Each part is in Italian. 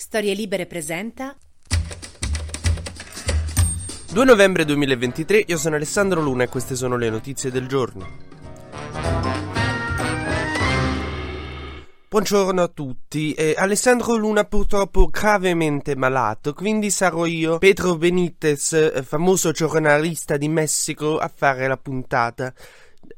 Storie Libere presenta 2 novembre 2023, io sono Alessandro Luna e queste sono le notizie del giorno. Buongiorno a tutti, eh, Alessandro Luna purtroppo gravemente malato, quindi sarò io, Pedro Benitez, eh, famoso giornalista di Messico, a fare la puntata.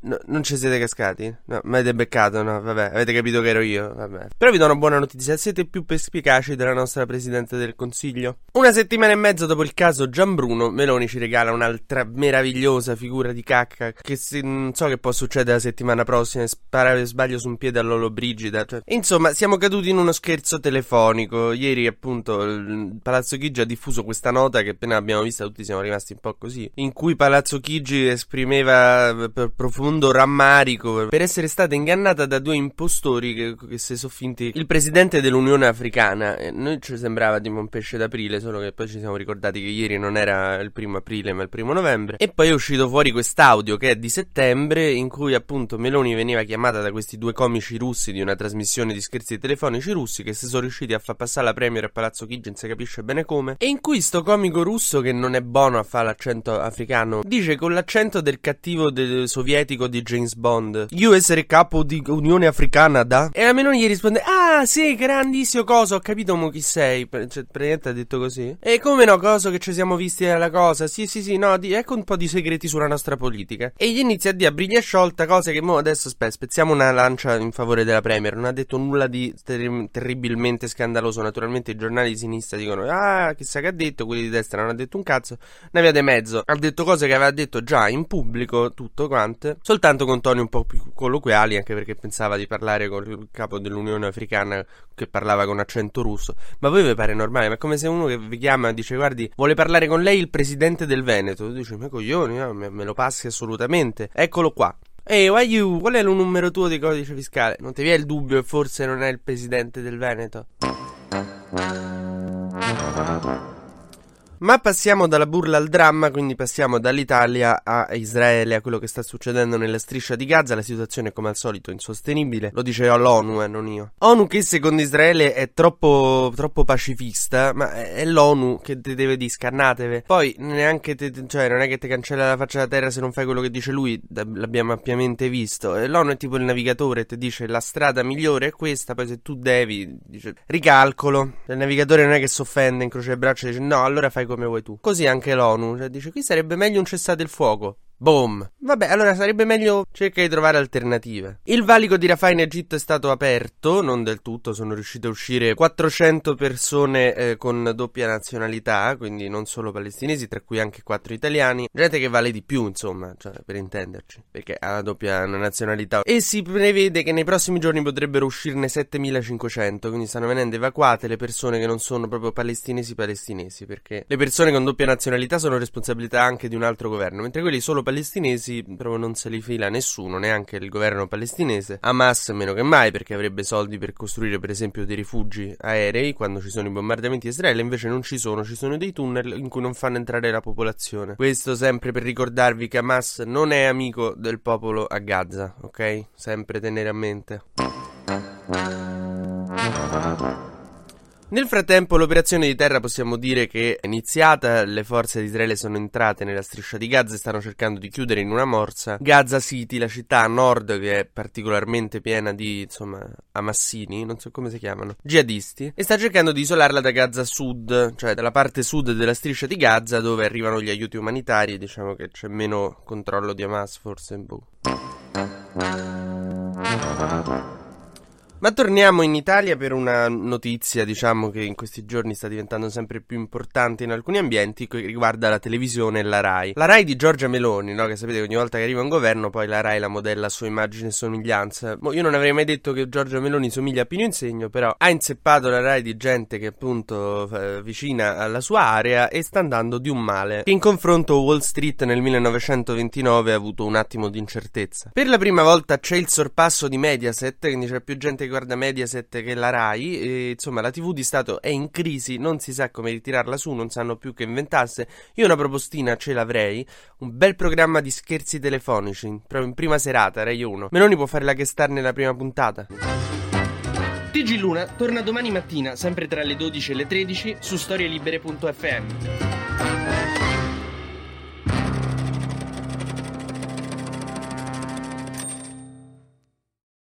No, non ci siete cascati? No, mi avete beccato, no? Vabbè, avete capito che ero io? Vabbè. Però vi do una buona notizia, siete più perspicaci della nostra Presidente del Consiglio. Una settimana e mezzo dopo il caso Gianbruno, Meloni ci regala un'altra meravigliosa figura di cacca che se, non so che può succedere la settimana prossima, sparare sbaglio su un piede a Brigida. Cioè. Insomma, siamo caduti in uno scherzo telefonico. Ieri, appunto, il Palazzo Chigi ha diffuso questa nota che appena abbiamo vista tutti siamo rimasti un po' così, in cui Palazzo Chigi esprimeva per profondo profondo rammarico per essere stata ingannata da due impostori che, che si sono finti il presidente dell'Unione Africana. E noi ci sembrava tipo un pesce d'aprile, solo che poi ci siamo ricordati che ieri non era il primo aprile ma il primo novembre. E poi è uscito fuori quest'audio che è di settembre in cui appunto Meloni veniva chiamata da questi due comici russi di una trasmissione di scherzi telefonici russi che si sono riusciti a far passare la Premier a Palazzo Chigi, non si capisce bene come. E in cui sto comico russo che non è buono a fare l'accento africano dice con l'accento del cattivo del sovietico di James Bond. Io essere capo di Unione Africana da? E Meloni gli risponde: Ah, sì, grandissimo coso, ho capito mo chi sei. Cioè, praticamente ha detto così. E come no, coso che ci siamo visti alla cosa? Sì, sì, sì, no, di, ecco un po' di segreti sulla nostra politica. E gli inizia a dire a briglia sciolta cose che mo adesso aspetta, spezziamo una lancia in favore della Premier. Non ha detto nulla di ter- terribilmente scandaloso. Naturalmente i giornali di sinistra dicono: Ah, chissà che ha detto, quelli di destra non ha detto un cazzo. Ne avete mezzo. Ha detto cose che aveva detto già in pubblico, tutto quanto soltanto con toni un po' più colloquiali, anche perché pensava di parlare con il capo dell'Unione Africana che parlava con accento russo. Ma voi vi pare normale? Ma è come se uno che vi chiama e dice guardi, vuole parlare con lei il presidente del Veneto. Tu dici, ma coglioni, no? me, me lo passi assolutamente. Eccolo qua. Ehi, hey, you? Qual è il numero tuo di codice fiscale? Non ti viene il dubbio che forse non è il presidente del Veneto? Ma passiamo dalla burla al dramma, quindi passiamo dall'Italia a Israele, a quello che sta succedendo nella striscia di Gaza. La situazione è come al solito insostenibile, lo dice l'ONU, eh, non io. ONU che secondo Israele è troppo, troppo pacifista, ma è l'ONU che ti deve dire scannatevi. Poi neanche te, cioè non è che ti cancella la faccia della terra se non fai quello che dice lui, l'abbiamo ampiamente visto. L'ONU è tipo il navigatore, ti dice la strada migliore è questa, poi se tu devi, dice ricalcolo. Il navigatore non è che si offende, incrocia le braccia e dice no, allora fai come vuoi tu. Così anche l'ONU, cioè dice qui sarebbe meglio un cessate il fuoco. Boom. Vabbè, allora sarebbe meglio cercare di trovare alternative. Il valico di Rafah in Egitto è stato aperto, non del tutto, sono riuscite a uscire 400 persone eh, con doppia nazionalità, quindi non solo palestinesi, tra cui anche 4 italiani. Gente che vale di più, insomma, cioè, per intenderci, perché ha la doppia nazionalità. E si prevede che nei prossimi giorni potrebbero uscirne 7500, quindi stanno venendo evacuate le persone che non sono proprio palestinesi palestinesi, perché le persone con doppia nazionalità sono responsabilità anche di un altro governo, mentre quelli solo palestinesi proprio non se li fila nessuno, neanche il governo palestinese. Hamas meno che mai perché avrebbe soldi per costruire per esempio dei rifugi aerei quando ci sono i bombardamenti di Israele, invece non ci sono, ci sono dei tunnel in cui non fanno entrare la popolazione. Questo sempre per ricordarvi che Hamas non è amico del popolo a Gaza, ok? Sempre tenere a mente. Nel frattempo l'operazione di terra possiamo dire che è iniziata, le forze di Israele sono entrate nella striscia di Gaza e stanno cercando di chiudere in una morsa Gaza City, la città a nord che è particolarmente piena di, insomma, amassini, non so come si chiamano, jihadisti, e sta cercando di isolarla da Gaza Sud, cioè dalla parte sud della striscia di Gaza dove arrivano gli aiuti umanitari, diciamo che c'è meno controllo di Hamas forse. Boh. Ma torniamo in Italia per una notizia, diciamo, che in questi giorni sta diventando sempre più importante in alcuni ambienti, che riguarda la televisione e la RAI. La RAI di Giorgia Meloni, no? Che sapete che ogni volta che arriva un governo, poi la RAI la modella sua immagine e somiglianza. Mo io non avrei mai detto che Giorgia Meloni somiglia a Pino Insegno, però ha inzeppato la RAI di gente che appunto eh, vicina alla sua area e sta andando di un male. Che in confronto Wall Street nel 1929 ha avuto un attimo di incertezza. Per la prima volta c'è il sorpasso di Mediaset, quindi c'è più gente guarda Mediaset che la Rai. E, insomma, la TV di Stato è in crisi, non si sa come ritirarla su, non sanno più che inventasse. Io una propostina ce l'avrei. Un bel programma di scherzi telefonici, proprio in prima serata, Rai 1. Meloni può fare la guest star nella prima puntata. TG Luna torna domani mattina, sempre tra le 12 e le 13, su storielibere.fm.